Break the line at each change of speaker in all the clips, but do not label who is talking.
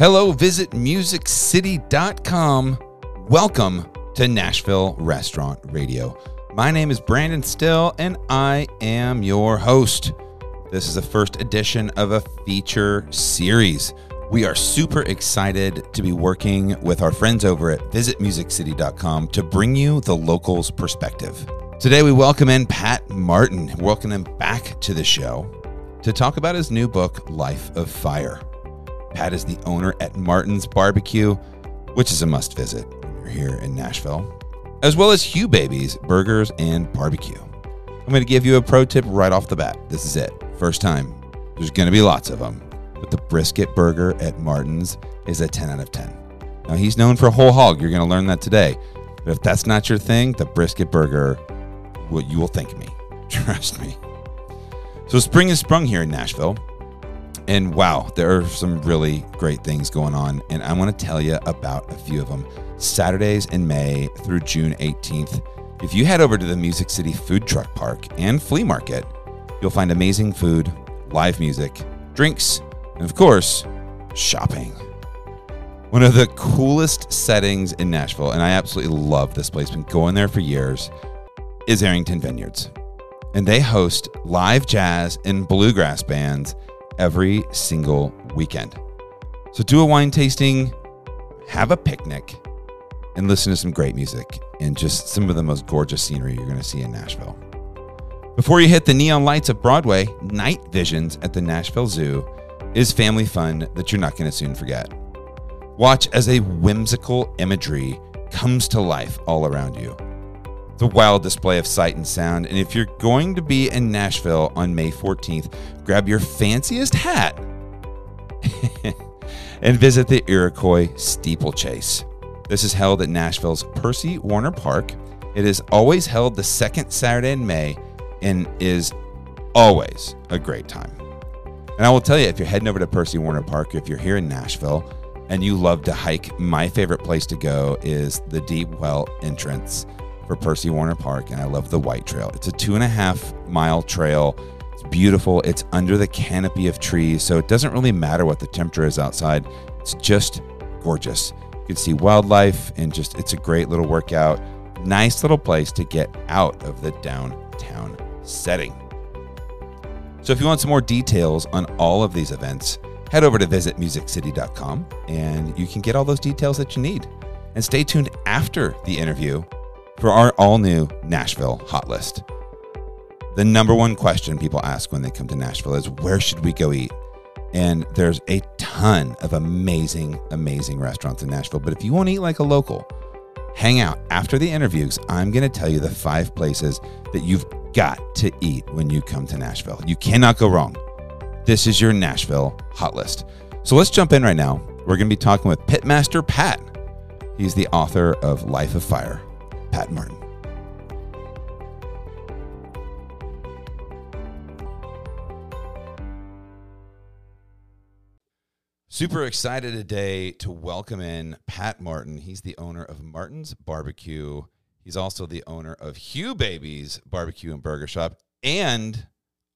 Hello, visit musiccity.com. Welcome to Nashville Restaurant Radio. My name is Brandon Styll, and I am your host. This is the first edition of a feature series. We are super excited to be working with our friends over at visitmusiccity.com to bring you the locals perspective. Today, we welcome in Pat Martin, welcome him back to the show to talk about his new book, Life of Fire. Pat is the owner at Martin's Barbecue, which is a must visit when you're here in Nashville, as well as Hugh Baby's Burgers and Barbecue. I'm going to give you a pro tip right off the bat. This is it. First time. There's going to be lots of them. But the brisket burger at Martin's is a 10 out of 10. Now, he's known for whole hog. You're going to learn that today. But if that's not your thing, the brisket burger, well, you will thank me. Trust me. So, spring has sprung here in Nashville. And wow, there are some really great things going on. And I want to tell you about a few of them. Saturdays in May through June 18th. If you head over to the Music City Food Truck Park and Flea Market, you'll find amazing food, live music, drinks, and of course, shopping. One of the coolest settings in Nashville, and I absolutely love this place, been going there for years, is Arrington Vineyards. And they host live jazz and bluegrass bands every single weekend. So do a wine tasting, have a picnic, and listen to some great music and just some of the most gorgeous scenery you're going to see in Nashville. Before you hit the neon lights of Broadway, Night Visions at the Nashville Zoo is family fun that you're not going to soon forget. Watch as a whimsical imagery comes to life all around you. It's a wild display of sight and sound, and if you're going to be in Nashville on May 14th, grab your fanciest hat and visit the Iroquois Steeplechase. This is held at Nashville's Percy Warner Park. It is always held the second Saturday in May and is always a great time. And I will tell you, if you're heading over to Percy Warner Park, if you're here in Nashville and you love to hike, my favorite place to go is the Deep Well entrance for Percy Warner Park. And I love the White Trail. It's a two and a half mile trail. It's beautiful. It's under the canopy of trees. So it doesn't really matter what the temperature is outside. It's just gorgeous. You can see wildlife and just, it's a great little workout. Nice little place to get out of the downtown setting. So if you want some more details on all of these events, head over to visitmusiccity.com and you can get all those details that you need. And stay tuned after the interview for our all new Nashville hot list. The number one question people ask when they come to Nashville is where should we go eat? And there's a ton of amazing, amazing restaurants in Nashville. But if you want to eat like a local, hang out after the interviews. I'm going to tell you the five places that you've got to eat when you come to Nashville. You cannot go wrong. This is your Nashville hot list. So let's jump in right now. We're going to be talking with Pitmaster Pat. He's the author of Life of Fire, Pat Martin. Super excited today to welcome in Pat Martin. He's the owner of Martin's Barbecue. He's also the owner of Hugh Baby's Barbecue and Burger Shop and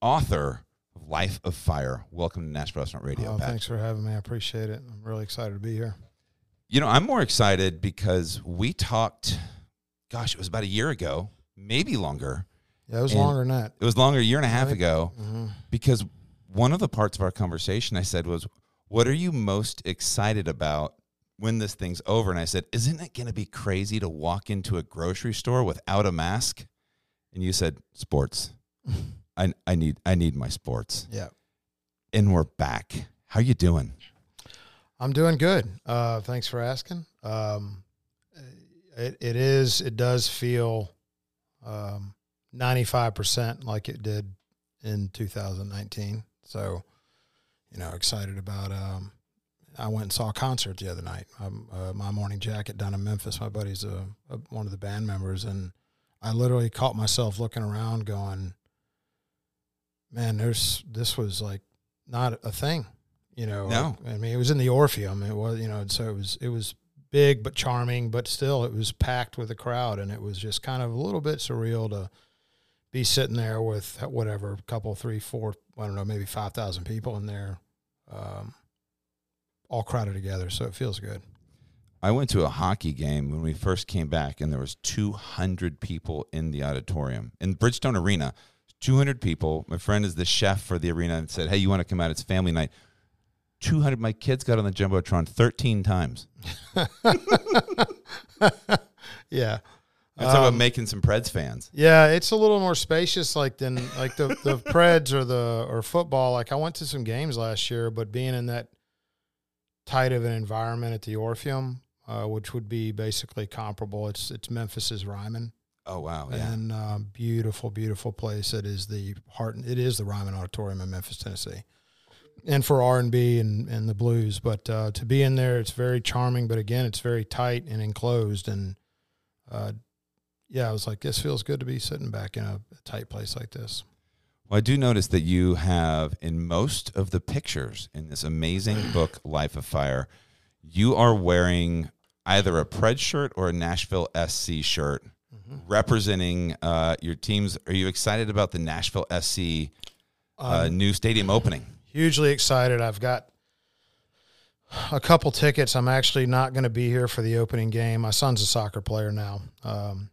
author of Life of Fire. Welcome to Nashville Restaurant Radio.
Oh,
Pat.
thanks for having me. I appreciate it. I'm really excited to be here.
You know, I'm more excited because we talked, gosh, it was about a year ago, maybe longer.
Yeah, it was
And
longer than that.
It was longer, a year and a half ago,
hmm
because one of the parts of our conversation I said was, What are you most excited about when this thing's over? And I said, Isn't it going to be crazy to walk into a grocery store without a mask? And you said, Sports. I, I need I need my sports.
Yeah,
And we're back. How are you doing?
I'm doing good. Uh, thanks for asking. Um, it, it is. It does feel um, 95% like it did in 2019. So, you know, excited about. Um, I went and saw a concert the other night. Um, uh, my morning jacket down in Memphis. My buddy's a, a, one of the band members, and I literally caught myself looking around, going, "Man, there's this was like not a thing." You know,
No.
I mean, it was in the Orpheum. It was, you know, so it was it was big but charming, but still it was packed with a crowd, and it was just kind of a little bit surreal to be sitting there with whatever a couple, three, four, I don't know, maybe five thousand people in there, um, all crowded together, so it feels good.
I went to a hockey game when we first came back, and there was 200 people in the auditorium in Bridgestone Arena. 200 people. My friend is the chef for the arena and said, "Hey, you want to come out? It's family night." 200. My kids got on the jumbotron 13 times.
Yeah.
That's about
Um,
making some Preds fans.
Yeah, it's a little more spacious, like than like the the Preds or the or football. Like I went to some games last year, but being in that tight of an environment at the Orpheum, uh, which would be basically comparable. It's it's Memphis's Ryman,
Oh wow, yeah.
and um, beautiful, beautiful place. It is the heart. It is the Ryman Auditorium in Memphis, Tennessee, and for R and B and the blues. But uh, to be in there, it's very charming. But again, it's very tight and enclosed. And uh, yeah, I was like, this feels good to be sitting back in a, a tight place like this.
Well, I do notice that you have in most of the pictures in this amazing book, Life of Fire, you are wearing either a Pred shirt or a Nashville SC shirt representing uh, your teams. Are you excited about the Nashville SC uh,
Um,
new stadium opening?
Hugely excited. I've got a couple tickets. I'm actually not going to be here for the opening game. My son's a soccer player now. Um,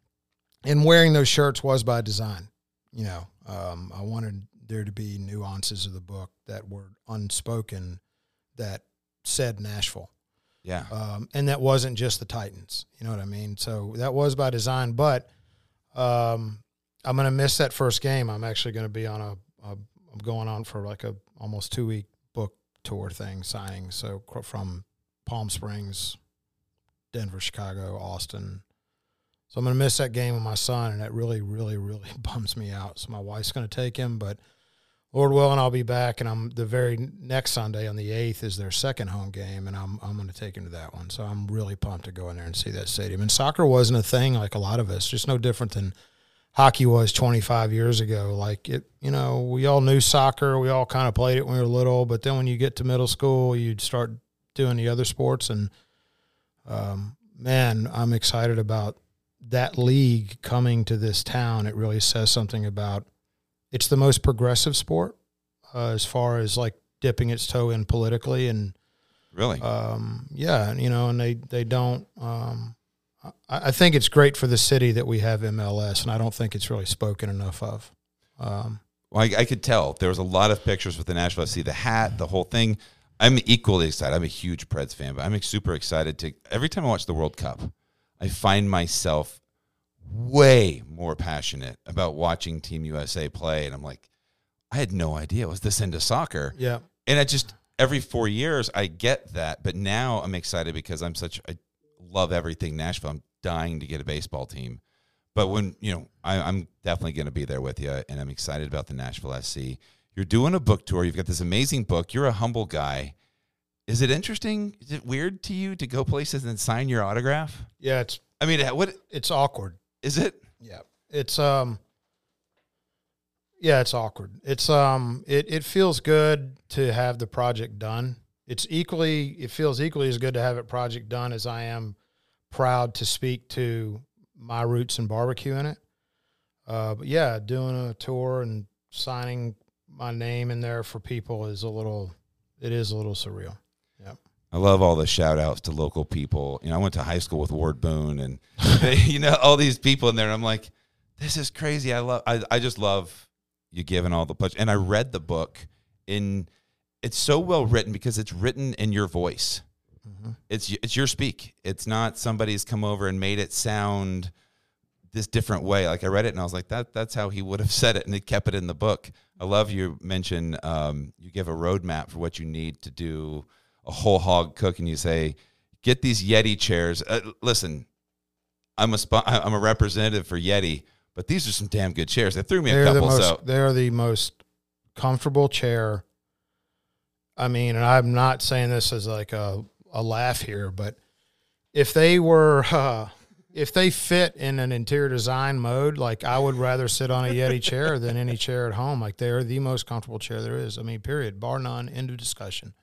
and wearing those shirts was by design. You know, um, I wanted there to be nuances of the book that were unspoken that said Nashville.
Yeah.
Um, and that wasn't just the Titans. You know what I mean? So that was by design. But um, I'm going to miss that first game. I'm actually going to be on a, a. I'm going on for like a almost two week book tour thing signing. So from Palm Springs, Denver, Chicago, Austin. So I'm going to miss that game with my son, and that really, really, really bums me out. So my wife's going to take him, but Lord willing, I'll be back, and I'm the very next Sunday on the eighth is their second home game, and I'm I'm going to take him to that one. So I'm really pumped to go in there and see that stadium. And soccer wasn't a thing like a lot of us, just no different than hockey was 25 years ago. Like it, you know, we all knew soccer, we all kind of played it when we were little, but then when you get to middle school, you'd start doing the other sports, and um, man, I'm excited about that league coming to this town. It really says something about it's the most progressive sport uh, as far as like dipping its toe in politically and
Really?
um, yeah, and, you know, and they they don't. Um, I, think it's great for the city that we have MLS, and I don't think it's really spoken enough of. Um,
Well, I, I could tell there was a lot of pictures with the Nashville SC, the hat, the whole thing. I'm equally excited. I'm a huge Preds fan, but I'm super excited to. Every time I watch the World Cup, I find myself way more passionate about watching Team USA play, and I'm like, I had no idea was this into soccer,
yeah,
and I just every four years I get that, but now I'm excited because I'm such I love everything Nashville. I'm dying to get a baseball team. But when you know, I, I'm definitely going to be there with you, and I'm excited about the Nashville SC. You're doing a book tour. You've got this amazing book. You're a humble guy. Is it interesting? Is it weird to you to go places and sign your autograph?
yeah. It's
I mean, what
it's awkward.
is it?
Yeah. It's um yeah, it's awkward. It's um it it feels good to have the project done. It's equally it feels equally as good to have it project done as I am proud to speak to my roots and barbecue in it. Uh but yeah, doing a tour and signing my name in there for people is a little it is a little surreal. Yep.
I love all the shout outs to local people. You know, I went to high school with Ward Boone and they, you know, all these people in there. And I'm like, this is crazy. I love I, I just love you giving all the push. And I read the book in it's so well written because it's written in your voice. It's it's your speak. It's not somebody's come over and made it sound this different way. Like I read it and I was like, that that's how he would have said it, and they kept it in the book. I love you mention um, you give a roadmap for what you need to do a whole hog cook, and you say, get these Yeti chairs. Uh, listen, I'm a sp- I'm a representative for Yeti, but these are some damn good chairs. They threw me a
They're the
couple,
most
so
they're the most comfortable chair. I mean, and I'm not saying this as like a, a laugh here, but if they were uh, if they fit in an interior design mode, like I would rather sit on a Yeti chair than any chair at home. Like they are the most comfortable chair there is. I mean, period, bar none, end of discussion.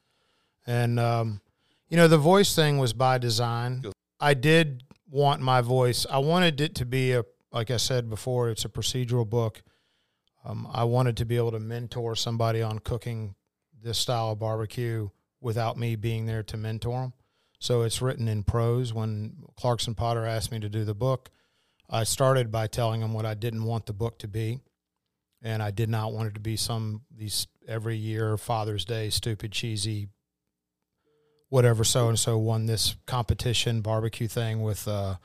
And um, you know, the voice thing was by design. I did want my voice. I wanted it to be a like I said before, it's a procedural book. Um, I wanted to be able to mentor somebody on cooking this style of barbecue without me being there to mentor them. So it's written in prose. When Clarkson Potter asked me to do the book, I started by telling him what I didn't want the book to be, and I did not want it to be some these every year Father's Day stupid cheesy whatever so and so won this competition barbecue thing with uh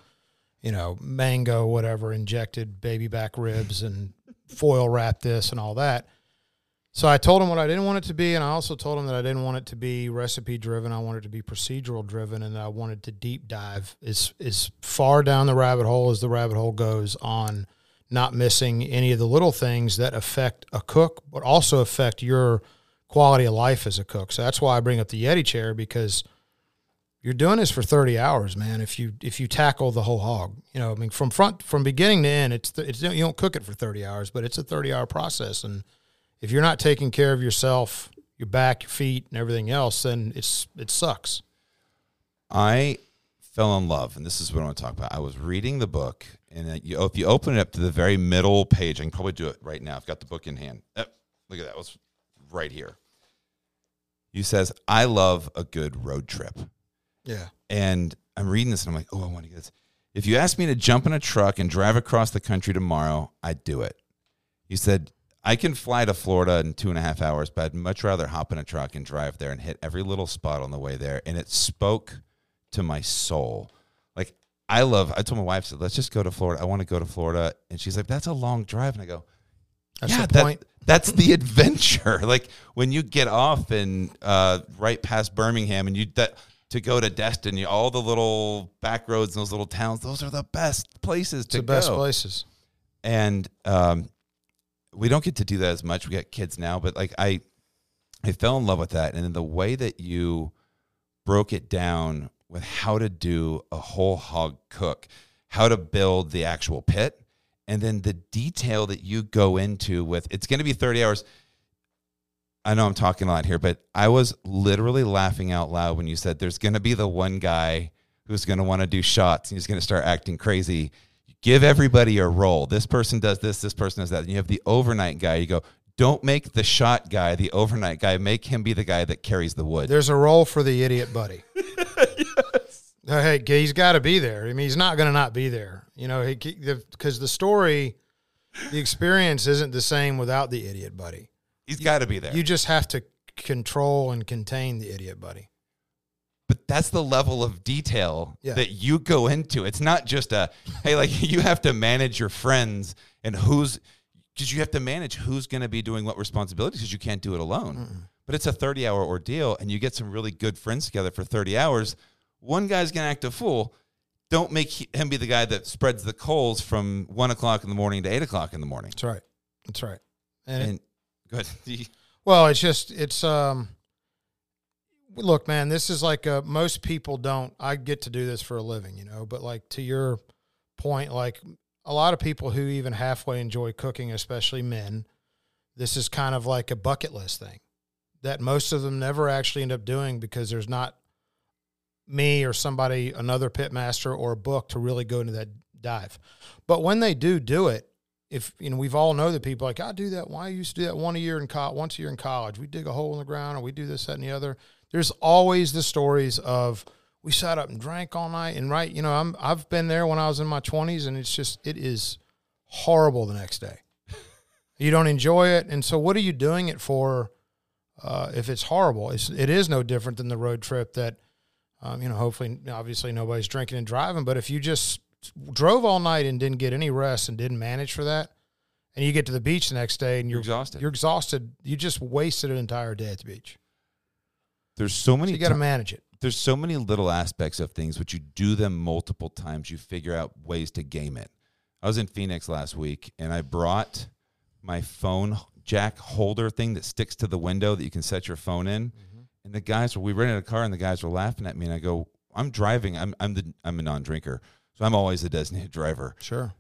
you know mango whatever injected baby back ribs and foil wrap this and all that so I told him what I didn't want it to be, and I also told him that I didn't want it to be recipe driven. I wanted it to be procedural driven, and that I wanted to deep dive as as far down the rabbit hole as the rabbit hole goes on not missing any of the little things that affect a cook, but also affect your quality of life as a cook. So that's why I bring up the Yeti chair because you're doing this for 30 hours, man. If you if you tackle the whole hog, you know, I mean, from front from beginning to end, it's it's you don't cook it for 30 hours, but it's a 30 hour process, and if you're not taking care of yourself, your back, your feet, and everything else, then it's it sucks.
I fell in love, and this is what I want to talk about. I was reading the book, and you, if you open it up to the very middle page, I can probably do it right now. I've got the book in hand. Oh, look at that. It was right here. You says, "I love a good road trip."
Yeah.
And I'm reading this, and I'm like, "Oh, I want to get this." If you asked me to jump in a truck and drive across the country tomorrow, I'd do it. You said, I can fly to Florida in two and a half hours, but I'd much rather hop in a truck and drive there and hit every little spot on the way there. And it spoke to my soul. Like I love. I told my wife, "said Let's just go to Florida. I want to go to Florida." And she's like, "That's a long drive." And I go,
That's
"Yeah,
the
that-
point.
that's the adventure. like when you get off and uh, right past Birmingham, and you that to go to Destin, all the little back roads and those little towns. Those are the best places to
the best places.
and um, we don't get to do that as much. We got kids now, but like I, I fell in love with that, and then the way that you broke it down with how to do a whole hog cook, how to build the actual pit, and then the detail that you go into with it's going to be thirty hours. I know I'm talking a lot here, but I was literally laughing out loud when you said there's going to be the one guy who's going to want to do shots and he's going to start acting crazy. Give everybody a role. This person does this, this person does that. And you have the overnight guy. You go, don't make the shot guy the overnight guy. Make him be the guy that carries the wood.
There's a role for the idiot buddy. Uh, Hey, he's got to be there. I mean, he's not going to not be there. You know, because the story, the experience isn't the same without the idiot buddy.
He's got to be there.
You just have to control and contain the idiot buddy.
But that's the level of detail
Yeah.
that you go into. It's not just a hey, like you have to manage your friends and who's because you have to manage who's going to be doing what responsibilities because you can't do it alone. But it's a 30 hour ordeal and you get some really good friends together for 30 hours. One guy's going to act a fool. Don't make him be the guy that spreads the coals from one o'clock in the morning to eight o'clock in the morning.
That's right. That's right. And, it-
And good.
Well, it's just it's um look, man, this is like uh most people don't I get to do this for a living, you know, but like to your point, like a lot of people who even halfway enjoy cooking, especially men, this is kind of like a bucket list thing that most of them never actually end up doing because there's not me or somebody, another pit master or a book to really go into that dive. But when they do do it, if you know, we've all know the people like I do that. Why I used to do that one a year in co- once a year in college. We dig a hole in the ground, or we do this, that, and the other. There's always the stories of we sat up and drank all night, and right, you know, I'm I've been there when I was in my 20s, and it's just it is horrible the next day. you don't enjoy it, and so what are you doing it for? Uh, if it's horrible, it's, it is no different than the road trip that, um, you know, hopefully, obviously nobody's drinking and driving. But if you just drove all night and didn't get any rest and didn't manage for that, and you get to the beach the next day and
You're
you're
exhausted.
you're exhausted. You just wasted an entire day at the beach.
There's so
So
many
you got to manage it.
there's so many little aspects of things but you do them multiple times you figure out ways to game it i was in phoenix last week and i brought my phone jack holder thing that sticks to the window that you can set your phone in mm-hmm. and the guys were we rented a car and the guys were laughing at me and i go i'm driving i'm, I'm the i'm a non-drinker so i'm always the designated driver
Sure.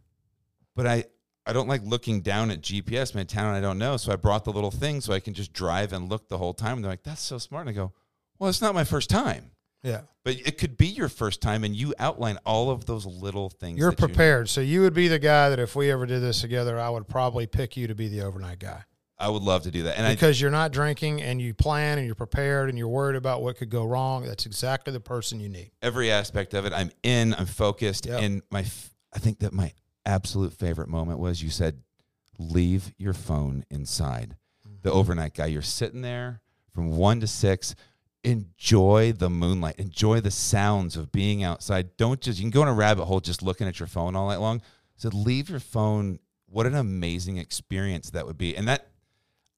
but i I don't like looking down at GPS, a town I don't know. So I brought the little thing so I can just drive and look the whole time. And they're like, that's so smart. And I go, well, it's not my first time.
Yeah.
But it could be your first time, and you outline all of those little things.
You're
that you-
prepared. So you would be the guy that if we ever did this together, I would probably pick you to be the overnight guy.
I would love to do that. And I,
because you're not drinking and you plan and you're prepared and you're worried about what could go wrong. That's exactly the person you need.
every aspect of it, I'm in, I'm focused.
Yep.
And my, I think that my absolute favorite moment was you said, leave your phone inside. The mm-hmm. overnight guy, you're sitting there from one to six. Enjoy the moonlight. Enjoy the sounds of being outside. Don't just, you can go in a rabbit hole just looking at your phone all night long. So leave your phone. What an amazing experience that would be. And that,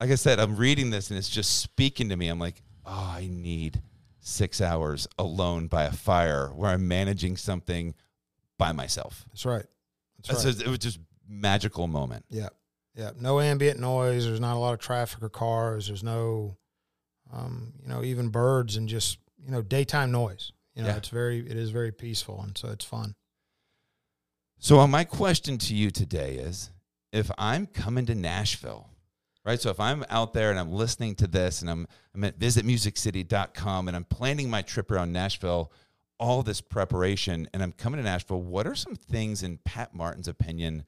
like I said, I'm reading this and it's just speaking to me. I'm like, oh, I need six hours alone by a fire where I'm managing something by myself.
That's right. That's right.
just- it was just magical moment.
Yeah. Yeah. No ambient noise. There's not a lot of traffic or cars. There's no, um, you know, even birds and just, you know, daytime noise. You know,
Yeah.
it's very, it is very peaceful. And so it's fun.
So, uh, my question to you today is if I'm coming to Nashville, right? So, if I'm out there and I'm listening to this and I'm, I'm at visitmusiccity.com and I'm planning my trip around Nashville, all this preparation, and I'm coming to Nashville, what are some things, in Pat Martin's opinion,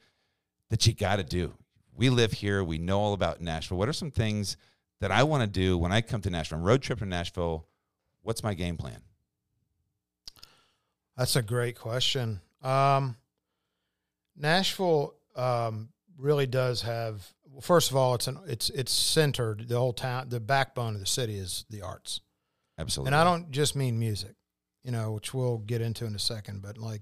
that you got to do? We live here, we know all about Nashville. What are some things that I want to do when I come to Nashville? I'm road trip to Nashville. What's my game plan?
That's a great question. Um, Nashville um, really does have. Well, first of all, it's an it's it's centered. The whole town, the backbone of the city is the arts,
Absolutely.
and I don't just mean music, you know, which we'll get into in a second. But like,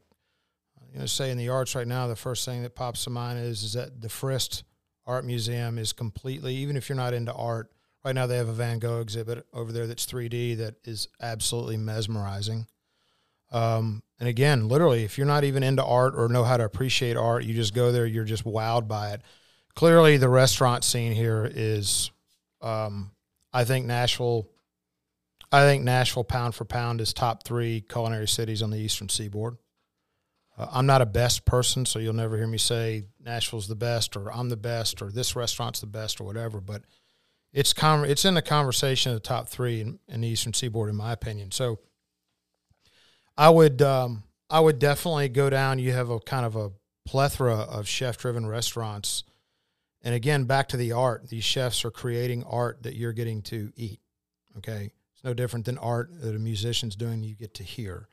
you know, say in the arts right now, the first thing that pops to mind is is that the Frist Art Museum is completely. Even if you're not into art, right now they have a Van Gogh exhibit over there that's 3D that is absolutely mesmerizing. Um, and again, literally, if you're not even into art or know how to appreciate art, you just go there, you're just wowed by it. Clearly, the restaurant scene here is, um, I think Nashville, I think Nashville pound for pound is top three culinary cities on the Eastern Seaboard. Uh, I'm not a best person, so you'll never hear me say Nashville's the best or I'm the best or this restaurant's the best or whatever. But it's con- it's in the conversation of the top three in, in the Eastern Seaboard, in my opinion. So I would um, I would definitely go down. You have a kind of a plethora of chef driven restaurants, and again, back to the art. These chefs are creating art that you're getting to eat. Okay, it's no different than art that a musician's doing. You get to hear,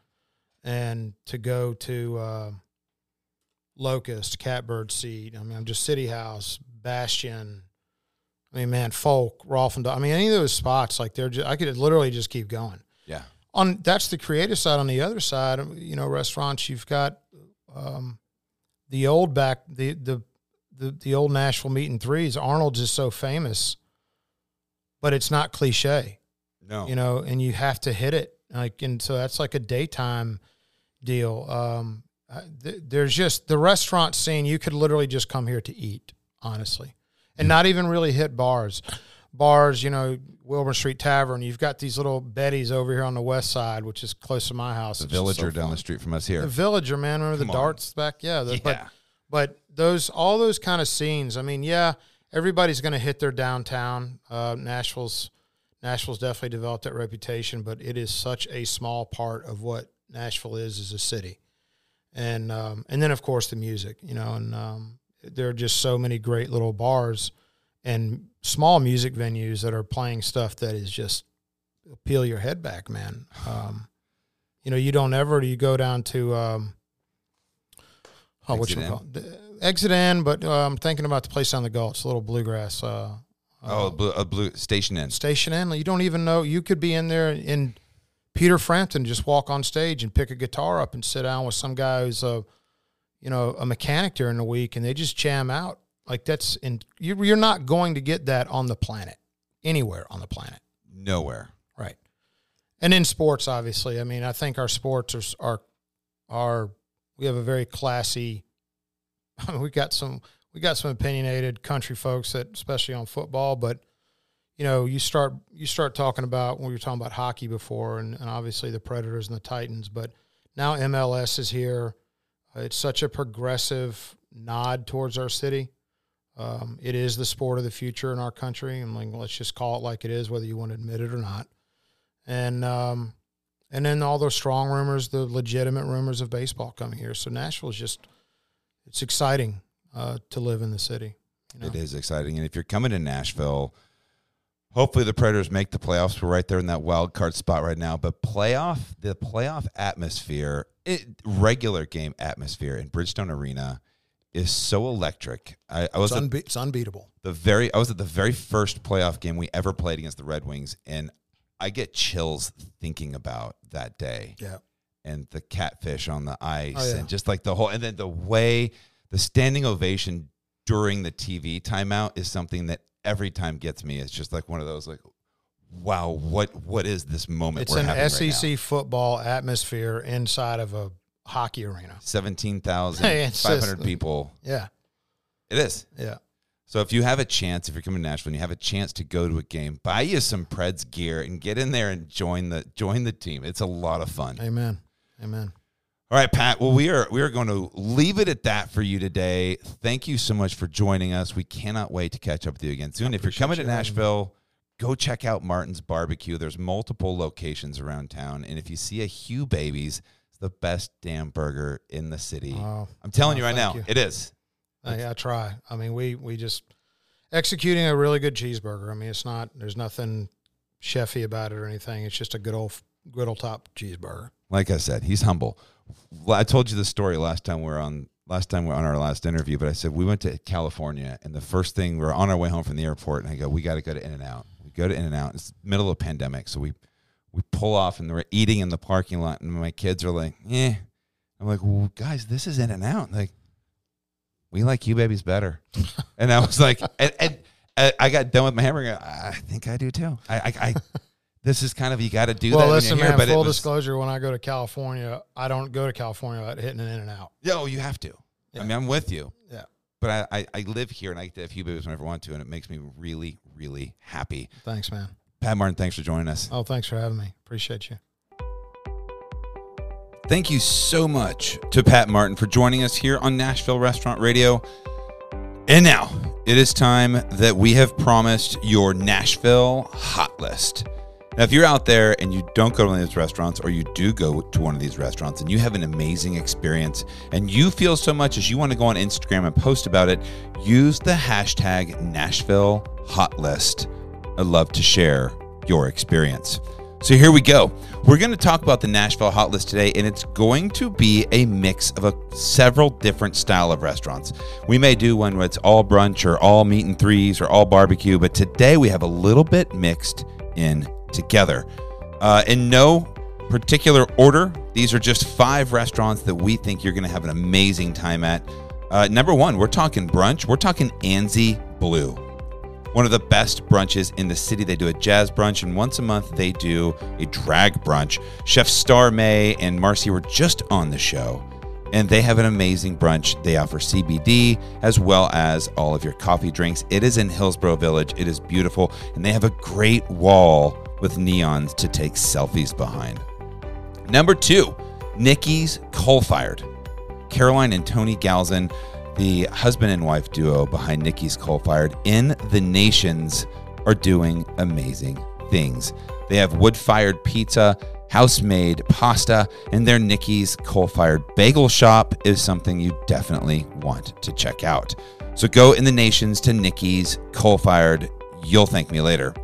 and to go to uh, Locust, Catbird Seat. I mean, I'm just City House, Bastion. I mean, man, Folk, Rolf and Daughters. I mean, any of those spots, like they're just, I could literally just keep going
yeah.
on that's the creative side. On the other side, you know, restaurants you've got um, the old back the the the the old Nashville meat and threes. Arnold's is so famous, but it's not cliche,
No.
you know, and you have to hit it like, and so that's like a daytime deal. Um, th- there's just the restaurant scene. You could literally just come here to eat, honestly, and not even really hit bars. Bars, you know, Wilburn Street Tavern. You've got these little Betty's over here on the west side, which is close to my house.
the villager
so
down the street from us here.
The Villager, man. Remember
Come
the
on.
darts back? Yeah, the,
yeah.
but but those all those kind of scenes. I mean, yeah, everybody's going to hit their downtown. Uh, Nashville's Nashville's definitely developed that reputation, but it is such a small part of what Nashville is as a city. And um, and then of course the music, you know, and um, there are just so many great little bars and small music venues that are playing stuff that is just peel your head back, man. Um, you know, you don't ever you go down to um, oh, what
Exit
you call it? The- exit in, but uh, I'm thinking about the place on the Gulch, a little bluegrass. Uh,
oh, a blue, a blue station in.
Station Inn. You don't even know you could be in there in Peter Frampton, just walk on stage and pick a guitar up and sit down with some guy who's a, you know, a mechanic during the week, and they just jam out. Like that's in you, you're not going to get that on the planet, anywhere on the planet,
Nowhere.
right? And in sports, obviously, I mean, I think our sports are are are we have a very classy. we got some we got some opinionated country folks that, especially on football, but you know, you start you start talking about when we were talking about hockey before, and, and obviously the Predators and the Titans, but now MLS is here. Uh, it's such a progressive nod towards our city. Um, it is the sport of the future in our country, and like let's just call it like it is, whether you want to admit it or not. And um, and then all those strong rumors, the legitimate rumors of baseball coming here. So Nashville is just it's exciting uh, to live in the city. You know?
It is exciting. And if you're coming to Nashville, hopefully the Predators make the playoffs. We're right there in that wild card spot right now. But playoff, the playoff atmosphere, it, regular game atmosphere in Bridgestone Arena is so electric. I, I was
It's,
at
it's unbeatable.
the very I was at the very first playoff game we ever played against the Red Wings, and I get chills thinking about that day
Yeah.
and the catfish on the ice
Oh, yeah.
and just like the whole and then the way the standing ovation during the TV timeout is something that every time gets me. It's just like one of those like wow, what what is this moment
It's
we're
an
having
SEC
right now?
football atmosphere inside of a hockey arena.
Seventeen thousand five hundred people.
Yeah.
It is.
Yeah.
So if you have a chance, if you're coming to Nashville and you have a chance to go to a game, buy you some Preds gear and get in there and join the join the team. It's a lot of fun.
Amen. Amen.
All right, Pat. Well, we are we are going to leave it at that for you today. Thank you so much for joining us. We cannot wait to catch up with you again soon. If you're coming to. Nashville, go check out Martin's Barbecue. There's multiple locations around town, and if you see a Hugh Baby's, it's the best damn burger in the city.
Oh,
I'm telling
oh,
you right now,
you.
it is.
Uh, I, I try. I mean, we we just executing a really good cheeseburger. I mean, it's not. There's nothing chefy about it or anything. It's just a good old good old top cheeseburger.
like I said, he's humble. I told you the story last time we were on last time we were on our last interview, but I said we went to California and the first thing we are on our way home from the airport and I go, we got to go to In and Out. Go to In and Out. It's middle of pandemic, so we we pull off and we're eating in the parking lot and my kids are like, yeah. I'm like, well, guys, this is In and Out. Like, we like Hugh Baby's better. and I was like, and, and I- I got done with my hamburger. I think I do too. I, I, I this is kind of you got to do that.
well,
when
listen,
here,
man.
but
Full
was-
disclosure: when I go to California, I don't go to California without hitting an In and Out.
Yo, you have to. I mean, I'm with you.
Yeah.
But I, I, I live here and I get to have a Hugh Baby's whenever I want to, and it makes me really, really happy.
Thanks, man.
Pat Martin, thanks for joining us.
Oh, thanks for having me. Appreciate you.
Thank you so much to Pat Martin for joining us here on Nashville Restaurant Radio. And now it is time that we have promised your Nashville hot list. Now, if you're out there and you don't go to one of these restaurants, or you do go to one of these restaurants and you have an amazing experience and you feel so much as you want to go on Instagram and post about it, use the hashtag Nashville Hot List. I'd love to share your experience. So here we go. We're going to talk about the Nashville Hot List today, and it's going to be a mix of a, several different style of restaurants. We may do one where it's all brunch or all meat and threes or all barbecue, but today we have a little bit mixed in together. Uh, in no particular order, these are just five restaurants that we think you're going to have an amazing time at. Uh, number one, we're talking brunch. We're talking Anzie Blue one of the best brunches in the city. They do a jazz brunch, and once a month they do a drag brunch. Chef Star May and Marcy were just on the show, and they have an amazing brunch. They offer CBD as well as all of your coffee drinks. It is in Hillsboro Village. It is beautiful, and they have a great wall with neons to take selfies behind. Number two, Nicky's Coal Fired. Caroline and Tony Galzin, the husband and wife duo behind Nicky's Coal Fired in the Nations, are doing amazing things. They have wood fired pizza, house made pasta, and their Nicky's Coal Fired Bagel Shop is something you definitely want to check out. So go in the Nations to Nicky's Coal Fired. You'll thank me later.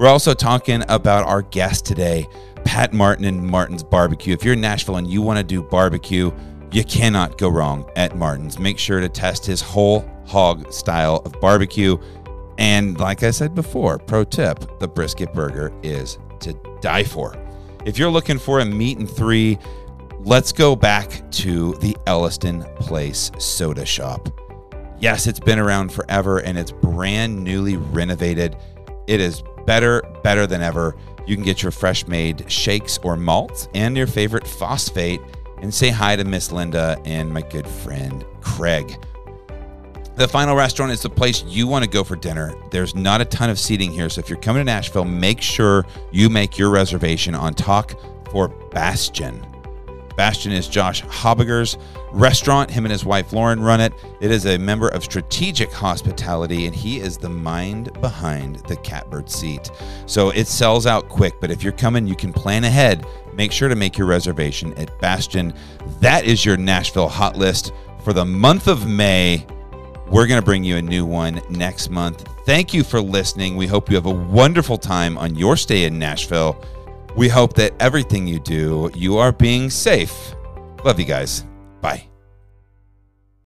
We're also talking about our guest today, Pat Martin and Martin's Barbecue. If you're in Nashville and you want to do barbecue, you cannot go wrong at Martin's. Make sure to test his whole hog style of barbecue. And like I said before, pro tip the brisket burger is to die for. If you're looking for a meat and three, let's go back to the Elliston Place Soda Shop. Yes, it's been around forever and it's brand newly renovated. It is better, better than ever. You can get your fresh made shakes or malts and your favorite phosphate and say hi to Miss Linda and my good friend Craig. The final restaurant is the place you want to go for dinner. There's not a ton of seating here, so if you're coming to Nashville, make sure you make your reservation on Tock for Bastion. Bastion is Josh Habiger's restaurant. Him and his wife Lauren run it. It is a member of Strategic Hospitality, and he is the mind behind the catbird seat. So it sells out quick, but if you're coming, you can plan ahead. Make sure to make your reservation at Bastion. That is your Nashville hot list for the month of May. We're going to bring you a new one next month. Thank you for listening. We hope you have a wonderful time on your stay in Nashville. We hope that everything you do, you are being safe. Love you guys. Bye.